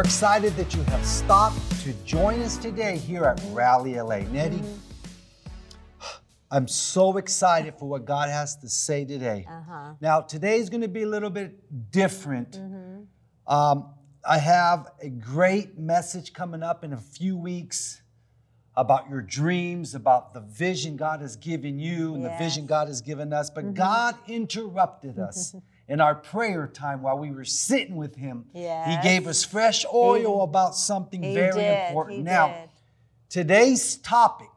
We're excited that you have stopped to join us today here at Rally LA. Nettie, I'm so excited for what God has to say today. Uh-huh. Now, today is going to be a little bit different. Um, I have a great message coming up in a few weeks about your dreams, about the vision God has given you and the vision God has given us. But God interrupted us in our prayer time while we were sitting with Him. He gave us fresh oil about something He very did. important. He now, did. today's topic,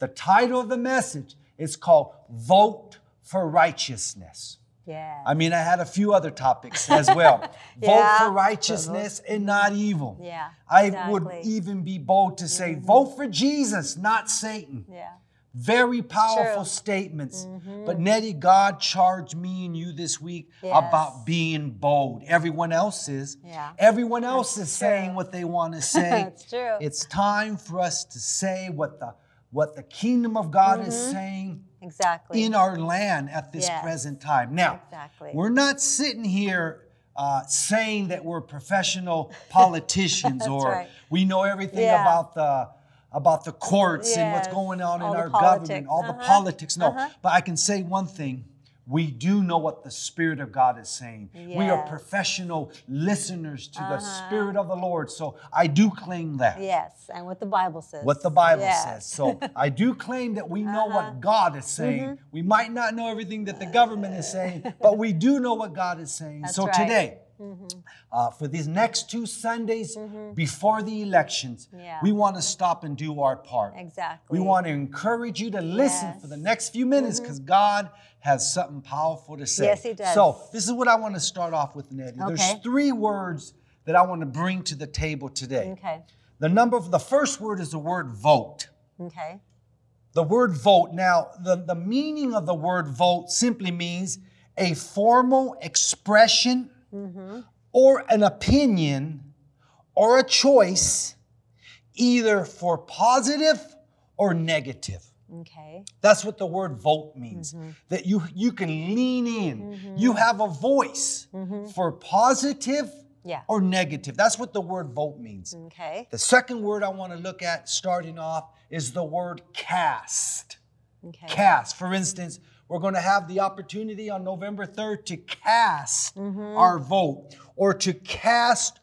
the title of the message is called Vote for Righteousness. Yeah. I mean, I had a few other topics as well. Vote Yeah. for righteousness and not evil. Yeah, I would even be bold to say, mm-hmm. vote for Jesus, not Satan. yeah. Very powerful True. Mm-hmm. statements. But Nettie, God charged me and you this week Yes. about being bold. Everyone else is. Yeah. Everyone else is That's saying what they want to say. That's true. It's time for us to say what the what the kingdom of God is Mm-hmm. saying Exactly. in our land at this Yes. present time. Now, Exactly. we're not sitting here uh, saying that we're professional politicians or right. we know everything Yeah. about the about the courts and what's going on All in our politics. government, all the Uh-huh. politics. No, Uh-huh. but I can say one thing. We do know what the Spirit of God is saying. We are professional listeners to the Spirit of the Lord. So I do claim that yes. And what the Bible says. what the Bible Yes. says. So I do claim that we know Uh-huh. what God is saying. Mm-hmm. We might not know everything that the government is saying, but we do know what God is saying. That's so right. Mm-hmm. uh, for these next two Sundays before the elections, Yeah. we want to stop and do our part. Exactly. We want to encourage you to listen for the Mm-hmm. next few minutes because God has something powerful to say. Yes, He does. So this is what I want to start off with, Nettie. There's three words that I want to bring to the table today. Okay. The number, the first word is the word vote. Okay. The word vote, now, the, the meaning of the word vote simply means a formal expression Mm-hmm. or an opinion or a choice, either for positive or negative. Okay. That's what the word vote means. Mm-hmm. That you, you can lean in, mm-hmm. you have a voice for positive Yeah. or negative. That's what the word vote means. Okay. The second word I want to look at starting off is the word cast. Okay. Cast. For instance, we're going to have the opportunity on November 3rd to cast mm-hmm. our vote or to cast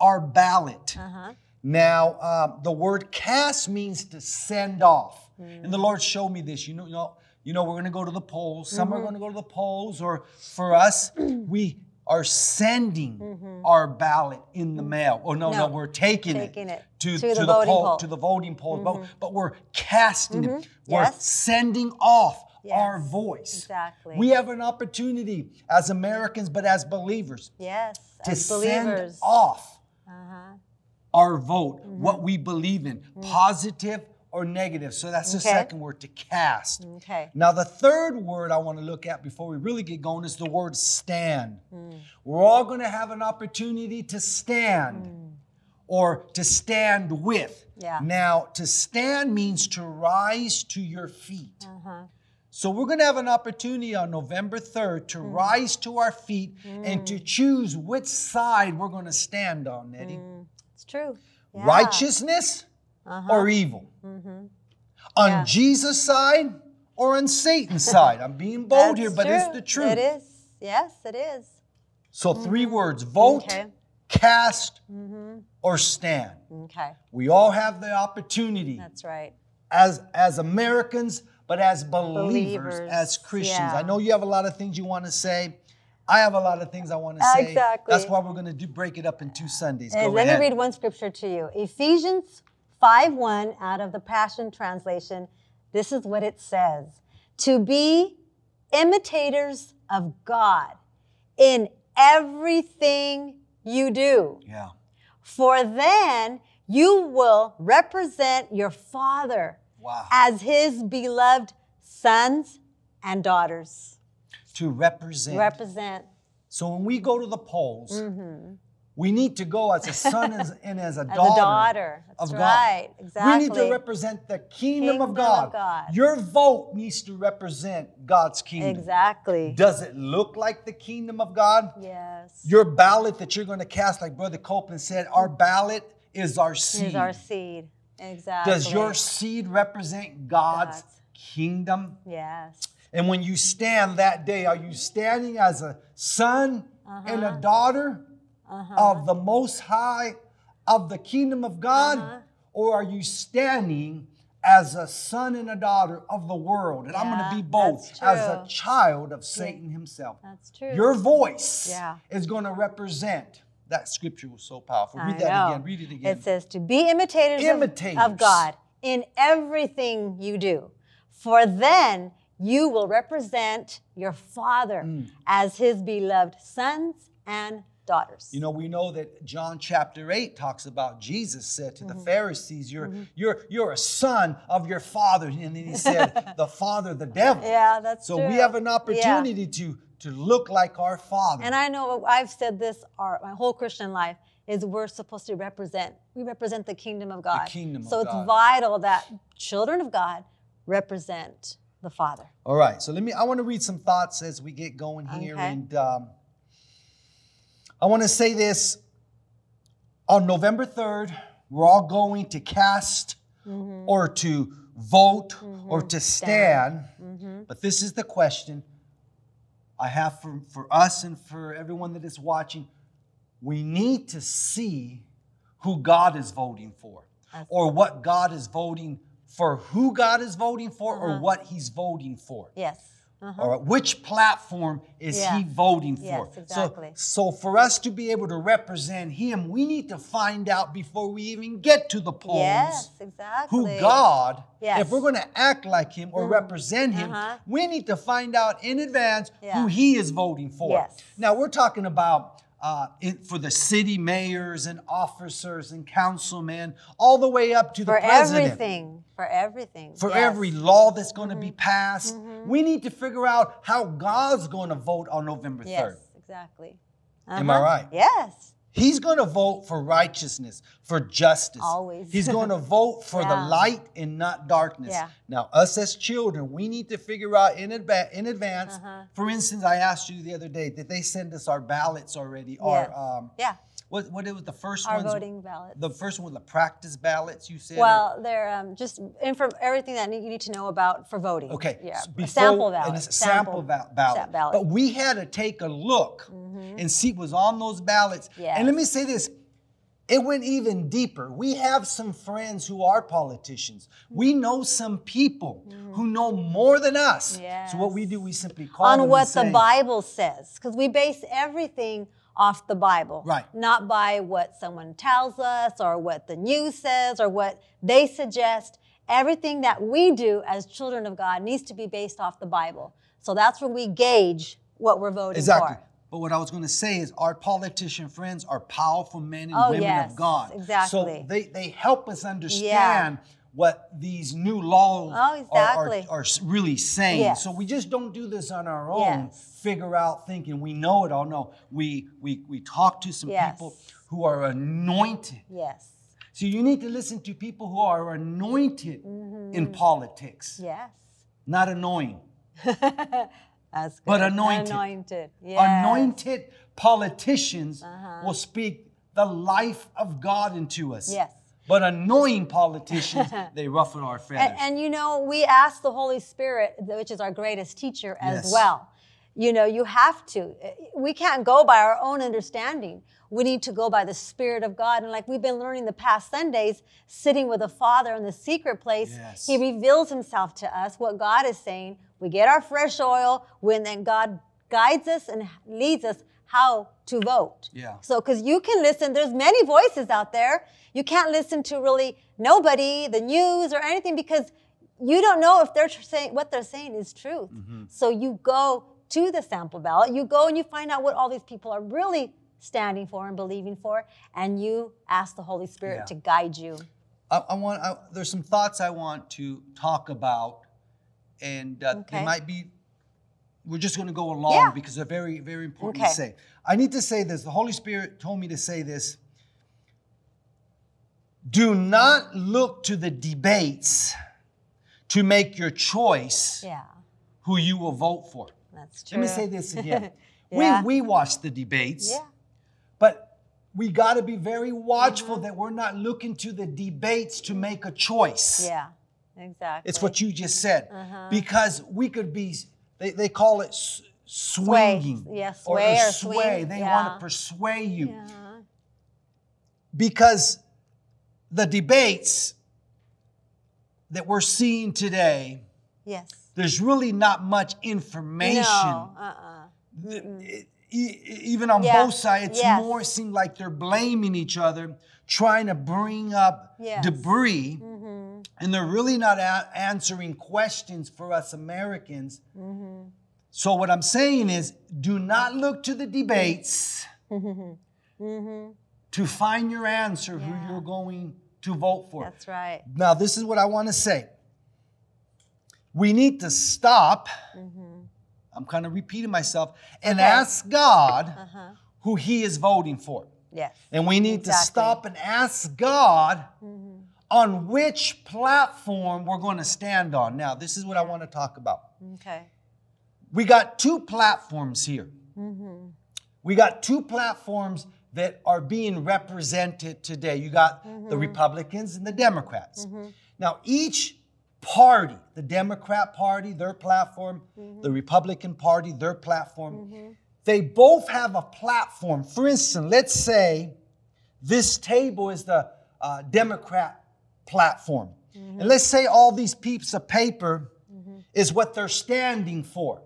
our ballot. Uh-huh. Now, uh, the word cast means to send off. Hmm. And the Lord showed me this. You know, you know, you know we're going to go to the polls. Some are mm-hmm. going to go to the polls, or for us, we are sending mm-hmm. our ballot in the mail. Oh no, no, No, we're taking, taking it to, to the voting poll, poll. to the voting poll. But, but we're casting it. We're sending off our voice. exactly. We have an opportunity as Americans, but as believers, Yes. to As send believers. off Uh-huh. our vote, what we believe in, positive or negative. So that's the Okay. second word to cast. Okay. Now, the third word I want to look at before we really get going is the word stand. We're all going to have an opportunity to stand or to stand with. Yeah. Now, to stand means to rise to your feet. Uh-huh. So we're going to have an opportunity on November 3rd to mm. rise to our feet and to mm. choose which side we're going to stand on, Nettie. Mm. It's true. Yeah. Righteousness uh-huh. or evil? Mm-hmm. On Yeah. Jesus' side or on Satan's side? I'm being bold here, but true. it's the truth. It is. Yes, it is. So, three mm-hmm. words vote, Okay. cast, mm-hmm. or stand. Okay. We all have the opportunity That's right. as, as Americans, but as believers, Believers, as Christians. yeah. I know you have a lot of things you want to say. I have a lot of things I want to say. Exactly. That's why we're going to do, break it up in two Sundays. Uh, Go let ahead. me read one scripture to you Ephesians 5 1 out of the Passion Translation. This is what it says To be imitators of God in everything you do, Yeah. for then you will represent your Father Wow. as his beloved sons and daughters. To represent. Represent. So when we go to the polls, mm-hmm. We need to go as a son and as- a As daughter, a daughter. Of God. right. Exactly. We need to represent the kingdom, Kingdom of, of God. God. Your vote needs to represent God's kingdom. Exactly. Does it look like the kingdom of God? yes. Your ballot that you're going to cast, like Brother Copeland said, our ballot is our seed. is our seed. Exactly. Does your seed represent God's, God's. kingdom? Yes. And when you stand that day, are you standing as a son and Uh-huh. a daughter of the Most High of the kingdom of God? Uh-huh. Or are you standing as a son and a daughter of the world? And I'm going to be both as a child of Satan himself. That's true. Your voice Yeah. is going to represent. That scripture was so powerful. Read I that know. again. Read it again. It says to be imitators, of- Imitators. Of, God in everything you do, for then you will represent your Father Mm. as His beloved sons and daughters. You know, we know that John chapter 8 talks about Jesus said to Mm-hmm. the Pharisees, you're, you're, you're a son of your father. And then he said, the father, the devil. yeah, that's So true. we have an Yeah. opportunity to, to look like our father. And I know I've said this our my whole Christian life is we're supposed to represent. We represent the kingdom of God. The kingdom of so it's God. vital that children of God represent the Father. All right, so let me, I want to read some thoughts as we get going here. Okay. And um, I want to say this on November 3rd, we're all going to cast Mm-hmm. or to vote or to stand. Mm-hmm. But this is the question I have for, for us and for everyone that is watching. We need to see who God is voting for or what God is voting for, who God is voting for, or Uh-huh. what He's voting for. Yes. Uh-huh. All right, which platform is Yeah. he voting for? Yes, exactly. So, so for us to be able to represent him, we need to find out before we even get to the polls Yes, exactly. who God, Yes. if we're going to act like him or represent him, Uh-huh. we need to find out in advance Yeah. who he is voting for. Yes. Now we're talking about uh, in, for the city mayors and officers and councilmen, all the way up to the president. for everything. For everything. for yes. Mm-hmm. every law that's going to be passed. We need to figure out how God's going to vote on November 3rd. Yes, exactly. Am I Uh-huh. right? Yes. He's going to vote for righteousness, for justice. Always. He's going to vote for the light and not darkness. Yeah. Now, us as children, we need to figure out in, adva- in advance. Uh-huh. For instance, I asked you the other day, did they send us our ballots already? Yes. Our, um, Yeah. What, what it was the first Our ones? voting ballots. The first one, the practice ballots, you said? or- well, they're um, just info, everything that you need to know about for voting. Okay. Yeah. s- a before- sample ballot. And it's a sample, ba- ballot. ballot. But we had to take a look mm-hmm. and see what was on those ballots. And let me say this. It went even deeper. We have some friends who are politicians. We mm-hmm. know some people mm-hmm. who know more than us. So what we do, we simply call them on what the Bible says, because we base everything off the Bible, Right. Not by what someone tells us or what the news says or what they suggest. Everything that we do as children of God needs to be based off the Bible. So that's where we gauge what we're voting for. Exactly. for. But what I was going to say is our politician friends are powerful men and Oh, women yes, of God. exactly. So they, they help us understand what these new laws Oh, are- exactly. are, are, really saying. Yes. So we just don't do this on our own, Yes. figure out thinking we know it all. No, we, we, we talk to some Yes. people who are anointed. Yes. So you need to listen to people who are anointed Mm-hmm. in politics, Yes. not annoying. That's good. But anointed. Anointed. Yes. Uh-huh. anointed politicians will speak the life of God into us. Yes. But annoying politicians, they ruffle our feathers. And, and you know, we ask the Holy Spirit, which is our greatest teacher, as Yes. well. You know, you have to. Eh, we can't go by our own understanding. We need to go by the Spirit of God. And like we've been learning the past Sundays, sitting with the Father in the secret place, Yes. He reveals Himself to us, what God is saying. We get our fresh oil when then God guides us and leads us how to vote. Yeah. So, because you can listen, there's many voices out there. You can't listen to really nobody, the news, or anything because you don't know if they're saying what they're saying is truth. Mm-hmm. So you go to the sample ballot, you go and you find out what all these people are really standing for and believing for, and you ask the Holy Spirit Yeah. to guide you. I, I want. I, there's some thoughts I want to talk about, and uh, they might be we're just going to go along Yeah. because they're very, very important Okay. to say. I need to say this. The Holy Spirit told me to say this. Do not look to the debates to make your choice Yeah, who you will vote for. that's true. Let me say this again. Yeah. We we watch the debates, Yeah. but we got to be very watchful that we're not looking to the debates to make a choice. Yeah, exactly. It's what you just said. Uh-huh. Because we could be, they, they call it s- swinging. Yeah, sway or swing. They Yeah. want to persuade you. Yeah. Because the debates that we're seeing today, Yes. there's really not much information. No. Uh-uh. Even on Yeah, both sides, it's yes. more seem like they're blaming each other, trying to bring up Yes. debris, Mm-hmm. and they're really not a- answering questions for us Americans. Mm-hmm. So what I'm saying is, do not look to the debates Mm-hmm. to find your answer Yeah. who you're going to vote for. That's right. Now, this is what I want to say. We need to stop. Mm-hmm. I'm kind of repeating myself and Okay. ask God Uh-huh. who He is voting for. Yes. And we need to stop and ask God Mm-hmm. on which platform we're going to stand on. Now, this is what I want to talk about. Okay. We got two platforms here. Mm-hmm. We got two platforms that are being represented today. You got the Mm-hmm. Republicans and the Democrats. Now, each party, the Democrat Party, their platform, Mm-hmm. the Republican Party, their platform, they both have a platform. For instance, let's say this table is the uh, Democrat platform. And let's say all these peeps of paper is what they're standing for.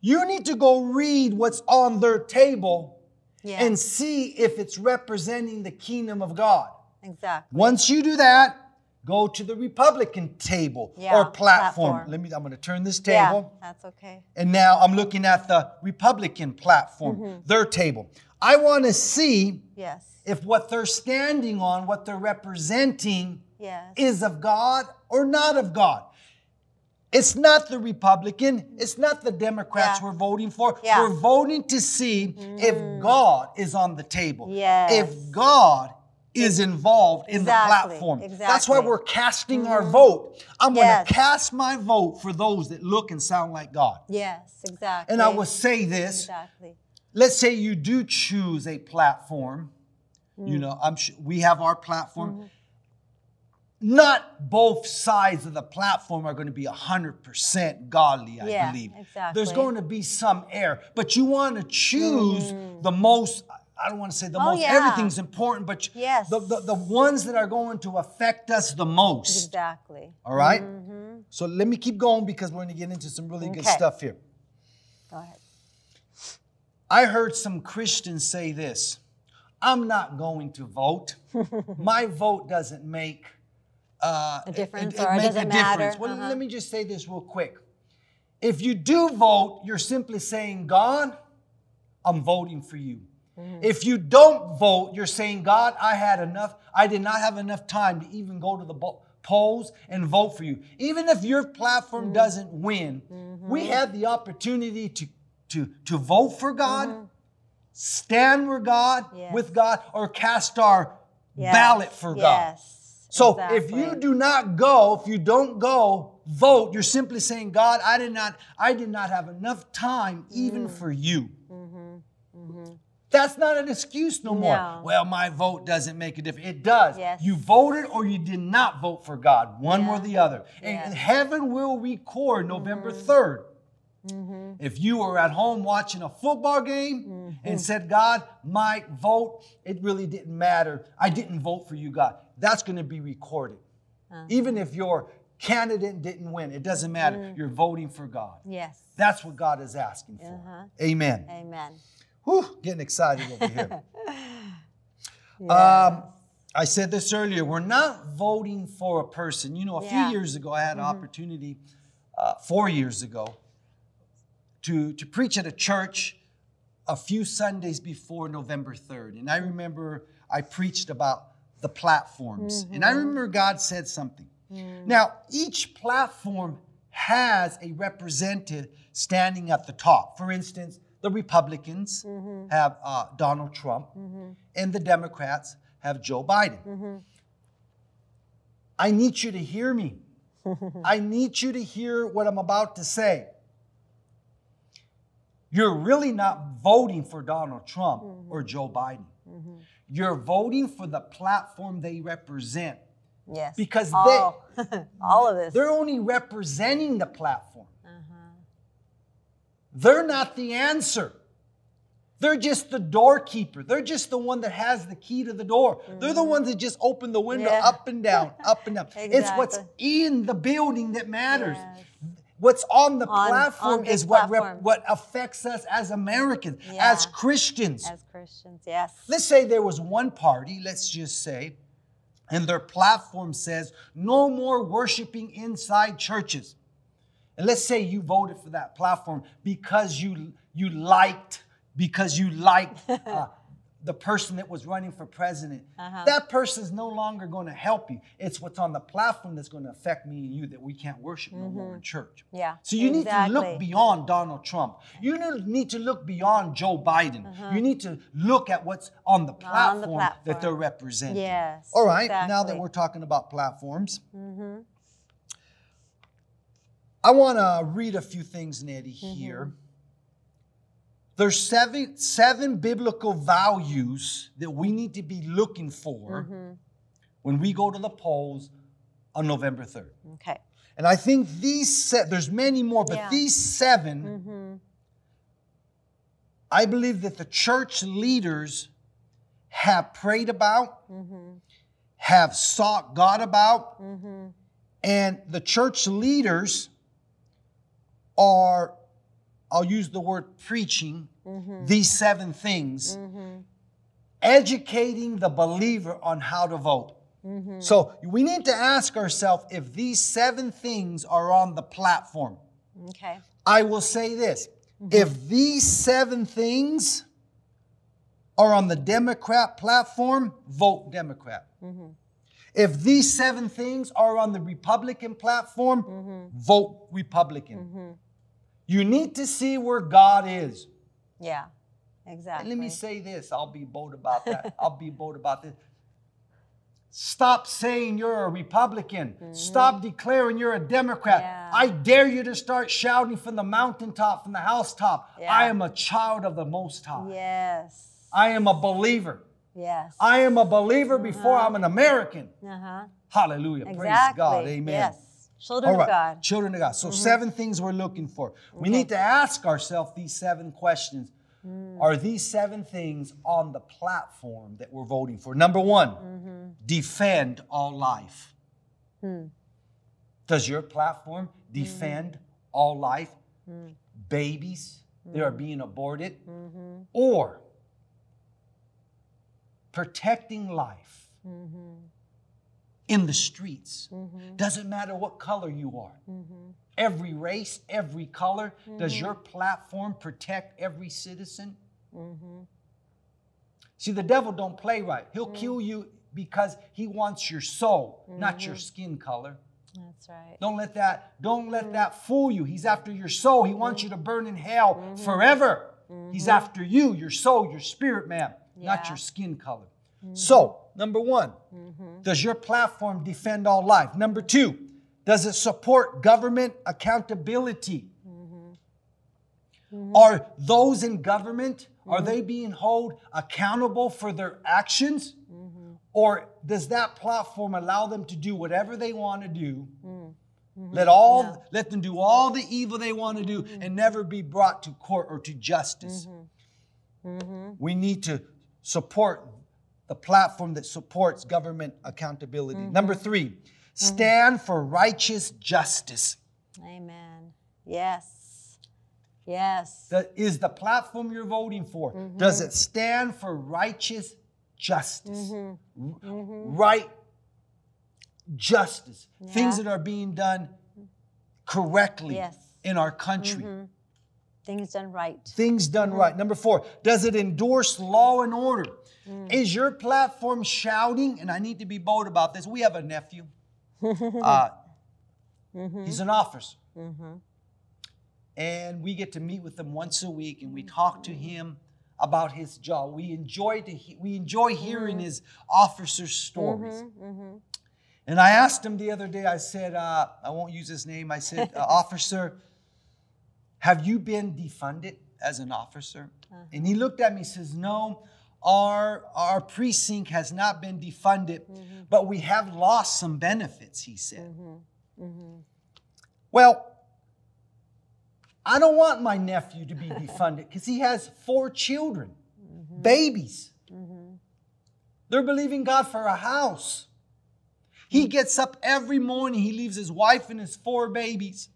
You need to go read what's on their table Yeah. and see if it's representing the kingdom of God. exactly. Once you do that, go to the Republican table Yeah, or platform. platform. Let me I'm going to turn this Yeah, table. that's okay. And now I'm looking at the Republican platform, Mm-hmm. their table. I want to see Yes. if what they're standing on, what they're representing, Yes. is of God or not of God. It's not the Republican, it's not the Democrats Yeah. we're voting for. Yeah. We're voting to see if God is on the table. Yes. If God is involved in the Exactly, platform. That's why. Mm-hmm. we're casting our vote. I'm Yes. going to cast my vote for those that look and sound like God. Yes, exactly. And I will say this Exactly. let's say you do choose a platform Mm. you know i'm sure we have our platform not both sides of the platform are going to be 100% godly i Yeah, believe exactly. there's going to be some error but you want to choose the most i don't want to say the Mm-hmm. Oh, most yeah. everything's important but Yes. the, the, the ones that are going to affect us the most Exactly. all right? so let me keep going because we're going to get into some really good Mm-hmm. Stuff here Go ahead. I heard some Christians say this I'm not going to vote. My vote doesn't make uh, A difference it- it make doesn't matter. Well, Uh-huh. let me just say this real quick. If you do vote, you're simply saying, God, I'm voting for you. Mm-hmm. If you don't vote, you're saying, God, I had enough. I did not have enough time to even go to the bo- polls and vote for you. Even if your platform Mm-hmm. doesn't win, we have the opportunity to, to, to vote for God, stand with God, Mm-hmm. Yes. with God, or cast our Yes. ballot for God. Yes. So if you do not go, if you don't go vote, you're simply saying, God, I did not, I did not have enough time even Mm. for you. That's not an excuse no more. No. Well, my vote doesn't make a difference. It does. Yes. You voted or you did not vote for God, one or the other. And Yes. heaven will record November Mm-hmm. 3rd. If you were at home watching a football game Mm-hmm. and said, God, my vote, it really didn't matter. I didn't vote for you, God. That's going to be recorded. Uh-huh. Even if your candidate didn't win, it doesn't matter. Mm. You're voting for God. Yes. That's what God is asking for. Uh-huh. Amen. Amen. Whew, getting excited over here. Yes. Um, I said this earlier. We're not voting for a person. You know, a Yeah. Mm-hmm. few years ago, I had an opportunity, uh, four years ago, to, to preach at a church a few Sundays before November 3rd. And I remember I preached about the platforms. And I Mm-hmm. remember God said something. Mm. Now, each platform has a representative standing at the top. For instance, the Republicans mm-hmm. have uh, Donald Trump, mm-hmm. and the Democrats have Joe Biden. Mm-hmm. I need you to hear me. I need you to hear what I'm about to say. You're really not voting for Donald Trump or Joe Biden. You're voting for the platform they represent Yes. because they all of this. they're only representing the platform. They're not the answer. They're just the doorkeeper. They're just the one that has the key to the door. They're the mm-hmm. ones that just open the window Yeah. up and down, up and down. It's what's in the building that matters. Yes. What's on the On- platform on is what rep- what affects us as Americans, Yeah. as Christians. As Christians, yes. Let's say there was one party, let's just say, and their platform says no more worshiping inside churches. And let's say you voted for that platform because you you liked because you liked uh, the person that was running for president. Uh-huh. That person is no longer going to help you. It's what's on the platform that's going to affect me and you that we can't worship no more in church. Mm-hmm. Yeah, So you need to look beyond Donald Trump. You need to look beyond Joe Biden. You need to look at what's on the platform, that Uh-huh. platform. they're representing. Yes, All right. Now that. Mm-hmm. we're talking about platforms, I want to read a few things, Nettie, Mm-hmm. here. There's seven seven biblical values that we need to be looking for Mm-hmm. when we go to the polls on November 3rd. Okay. And I think these se- there's many more, but Yeah. these 7 Mm-hmm. I believe that the church leaders have prayed about, Mm-hmm. have sought God about, and the church leaders are, I'll use the word preaching, Mm-hmm. these seven things, educating the believer on how to vote. Mm-hmm. So we need to ask ourselves if these seven things are on the platform. Okay. I will say this Mm-hmm. if these seven things are on the Democrat platform, vote Democrat. Mm-hmm. If these seven things are on the Republican platform, Mm-hmm. vote Republican. You need to see where God is. Yeah. And Exactly. let me say this I'll be bold about that. I'll be bold about this. Stop saying you're a Republican. Stop declaring you're a Democrat. Yeah. I dare you to start shouting from the mountaintop, from the housetop. Yeah. I am a child of the Most High. Yes. I am a believer. Yes. I am a believer before I'm an American. uh-huh. Hallelujah. Exactly. Praise God. Amen. Yes. Children All right, of God. children of God. So mm-hmm. seven things we're looking for. We mm-hmm. need to ask ourselves these seven questions. Mm. Are these seven things on the platform that we're voting for? Number one, mm-hmm. defend all life. Hmm. Does your platform defend all life? Hmm. Babies hmm. that are being aborted, or protecting life in the streets. Mm-hmm. Doesn't matter what color you are. Mm-hmm. Every race, every color. Does mm-hmm. your platform protect every citizen? See, the devil don't play right. He'll mm. kill you because he wants your soul, not your skin color. That's right. Don't let that don't let mm. that fool you. He's after your soul. He wants you to burn in hell forever. He's after you, your soul, your spirit man, not your skin color. So, number 1, mm-hmm. does your platform defend all life? Number 2, does it support government accountability? Mm-hmm. Are those in government are mm-hmm. they being held accountable for their actions? Or does that platform allow them to do whatever they want to do? Let all let them do all the evil they want to do and never be brought to court or to justice. We need to support the platform that supports government accountability. Mm-hmm. Number 3, mm-hmm. stand for righteous justice. Amen. Yes. Yes. Is the platform you're voting for. Mm-hmm. Does it stand for righteous justice? R- Right justice. Things that are being done correctly Yes. in our country. Things done right. Things done mm-hmm. right. Number four, does it endorse law and order? Mm. Is your platform shouting? And I need to be bold about this. We have a nephew. uh, mm-hmm. He's an officer. Mm-hmm. And we get to meet with him once a week and we talk to him about his job. We enjoy to he- we enjoy hearing his officer stories. And I asked him the other day, I said, uh, I won't use his name. I said, uh, Officer, have you been defunded as an officer? Uh-huh. And he looked at me and says, No, our, our precinct has not been defunded, mm-hmm. but we have lost some benefits, he said. Mm-hmm. Mm-hmm. Well, I don't want my nephew to be defunded because he has four children, babies. They're believing God for a house. He gets up every morning, he leaves his wife and his four babies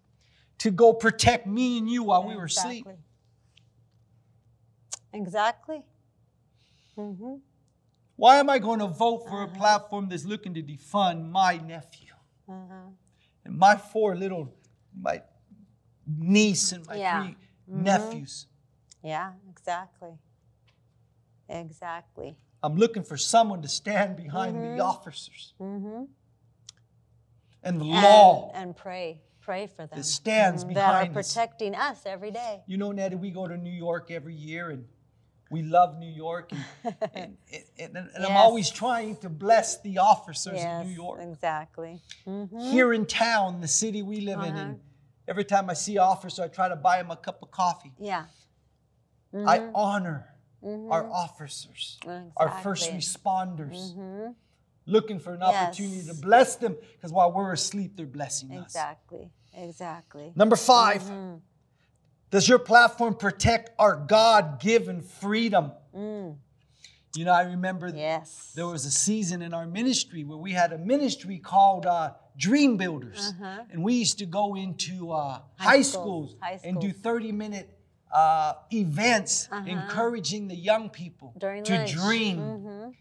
to go protect me and you while we were asleep. Exactly. Mm-hmm. Why am I going to vote for a platform that's looking to defund my nephew Uh-huh. and my four little, my niece and my Yeah. 3 nephews? Yeah, exactly. Exactly. I'm looking for someone to stand behind Mm-hmm. the officers and the law. And, and pray. Pray for them. that stands Mhm, that are behind us. protecting us every day. You know, Nettie, we go to New York every year and we love New York. And, and, and, and I'm always trying to bless the officers Yes, in New York. exactly. Mm-hmm. Here in town, the city we live in, Uh-huh. and every time I see an officer, I try to buy him a cup of coffee. Yeah. I honor our officers, our first Mm-hmm. Responders, looking for an Yes. opportunity to bless them because while we're asleep, they're blessing us. Exactly. Exactly. Number 5 Mm-hmm. does your platform protect our God given freedom? You know, I remember Mm. Yes. there was a season in our ministry where we had a ministry called uh, Dream Builders. And we used to go into uh, high, schools, schools, high and do 30 minute uh, events encouraging the young people During to lunch. dream.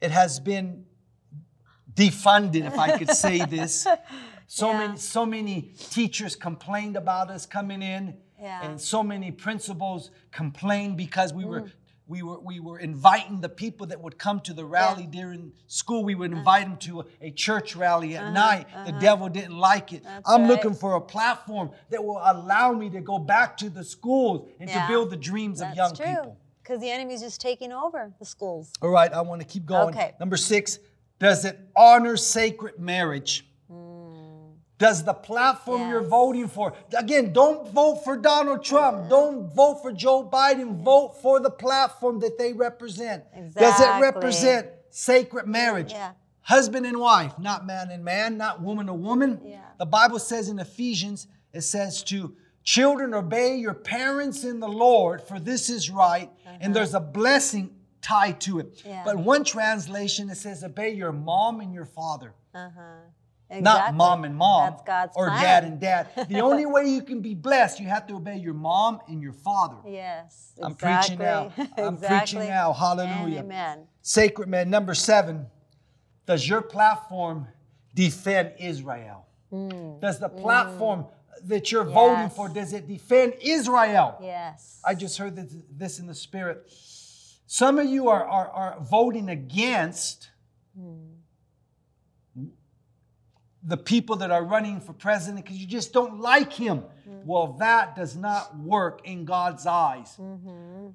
It has been defunded, if I could say this. So Yeah. many, so many teachers complained about us coming in, Yeah. and so many principals complained because we Mm. were we were we were inviting the people that would come to the rally during school. We would Uh-huh. invite them to a, church rally at night. The devil didn't like it. That's I'm right. looking for a platform that will allow me to go back to the schools and Yeah. to build the dreams of young true. people. Because the enemy's just taking over the schools. All right, I want to keep going. Okay. Number six, does it honor sacred marriage? Does the platform you're voting for, again, don't vote for Donald Trump. Don't vote for Joe Biden. Vote for the platform that they represent. Does it represent sacred marriage? Yeah. Husband and wife, not man and man, not woman to woman. Yeah. The Bible says in Ephesians, it says to children, obey your parents in the Lord, for this is right. And there's a blessing tied to it. Uh-huh. Yeah. But one translation, it says, obey your mom and your father. Uh-huh. Not mom and mom That's God's or plan. dad and dad. The only way you can be blessed, you have to obey your mom and your father. Yes. I'm preaching now. I'm exactly. preaching now. Hallelujah. And amen. Sacred man. Number seven, does your platform defend Israel? Does the platform that you're voting Hmm. For, does it defend Israel? Yes. I just heard this, this in the spirit. Some of you are, are, are voting against the people that are running for president because you just don't like him. Mm-hmm. Well, that does not work in God's eyes. Mm-hmm.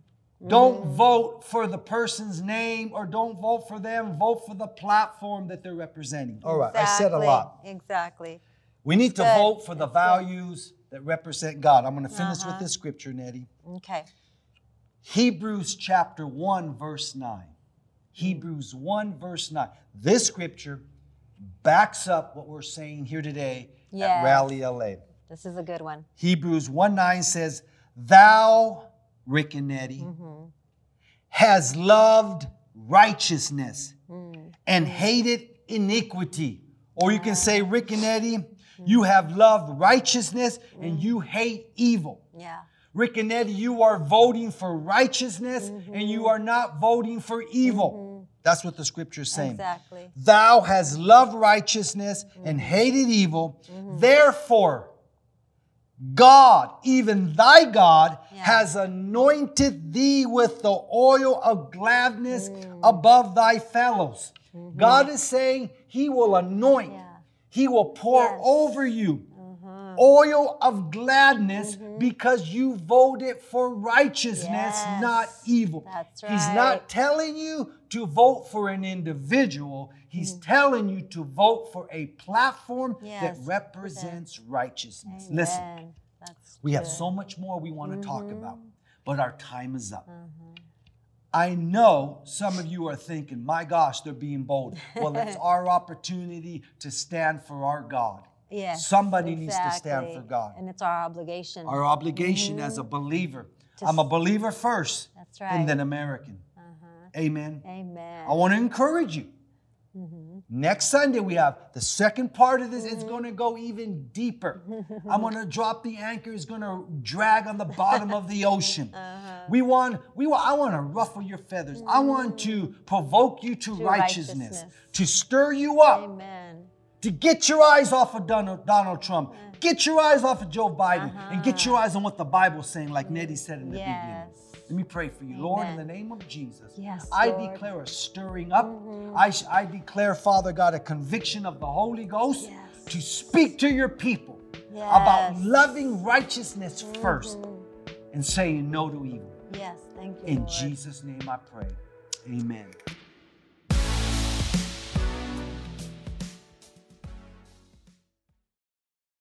Don't mm-hmm. vote for the person's name or don't vote for them. Vote for the platform that they're representing. All right, I said a lot. Exactly. We need to vote for the That's good. Uh-huh. values that represent God. I'm going to finish with uh-huh. this scripture, Nettie. Okay. Hebrews chapter 1, verse 9. Hebrews 1, verse 9. This scripture backs up what we're saying here today at Rally LA. This is a good one. Hebrews 1 9 says, Thou, Rick and Nettie, has loved righteousness hmm. and hated iniquity. Or you can say, Rick and Nettie, hmm. you have loved righteousness and you hmm. hate evil. Yeah. Rick and Nettie, you are voting for righteousness and you mm-hmm. are not voting for evil. Mm-hmm. That's what the scripture is saying. Exactly. Thou has loved righteousness and hated evil. Therefore, God, even thy God, Yeah. has anointed thee with the oil of gladness above thy fellows. Mm-hmm. God is saying he will anoint. Yeah. He will pour Yes. over you. Oil of gladness Mm-hmm. because you voted for righteousness, Yes. not evil. That's He's not telling you to vote for an individual, he's telling you to vote for a platform Mm-hmm. Yes. that represents righteousness. Listen, That's we have so much more we want to talk Mm-hmm. about, but our time is up. I know some of you are thinking, my gosh, they're being bold. Well, it's our opportunity to stand for our God. Yes, Somebody needs to stand exactly. for God. And it's our obligation. Our obligation as a believer. I'm a believer first, Mm-hmm. That's and then American. Amen. Amen. I want to encourage you. Mm-hmm. Next Sunday, we have the second part of this. It's Mm-hmm. going to go even deeper. I'm going to drop the anchor. It's going to drag on the bottom of the ocean. Uh-huh. We want, we want, I want to ruffle your feathers. I want to provoke you to, To righteousness, righteousness. to stir you up, Amen. To get your eyes off of Donald, Donald Trump, get your eyes off of Joe Biden, and get your eyes on what the Bible's saying, like Nettie said in the beginning. Uh-huh. Let me pray for you, Lord, in the name of Jesus. Yes, I Lord. Mm-hmm. declare a stirring up. I, sh- I declare, Father God, a conviction of the Holy Ghost Yes. to speak to your people about Yes. Mm-hmm. loving righteousness first and saying no to evil. Yes. Thank you. In Lord. Jesus' name I pray. Amen.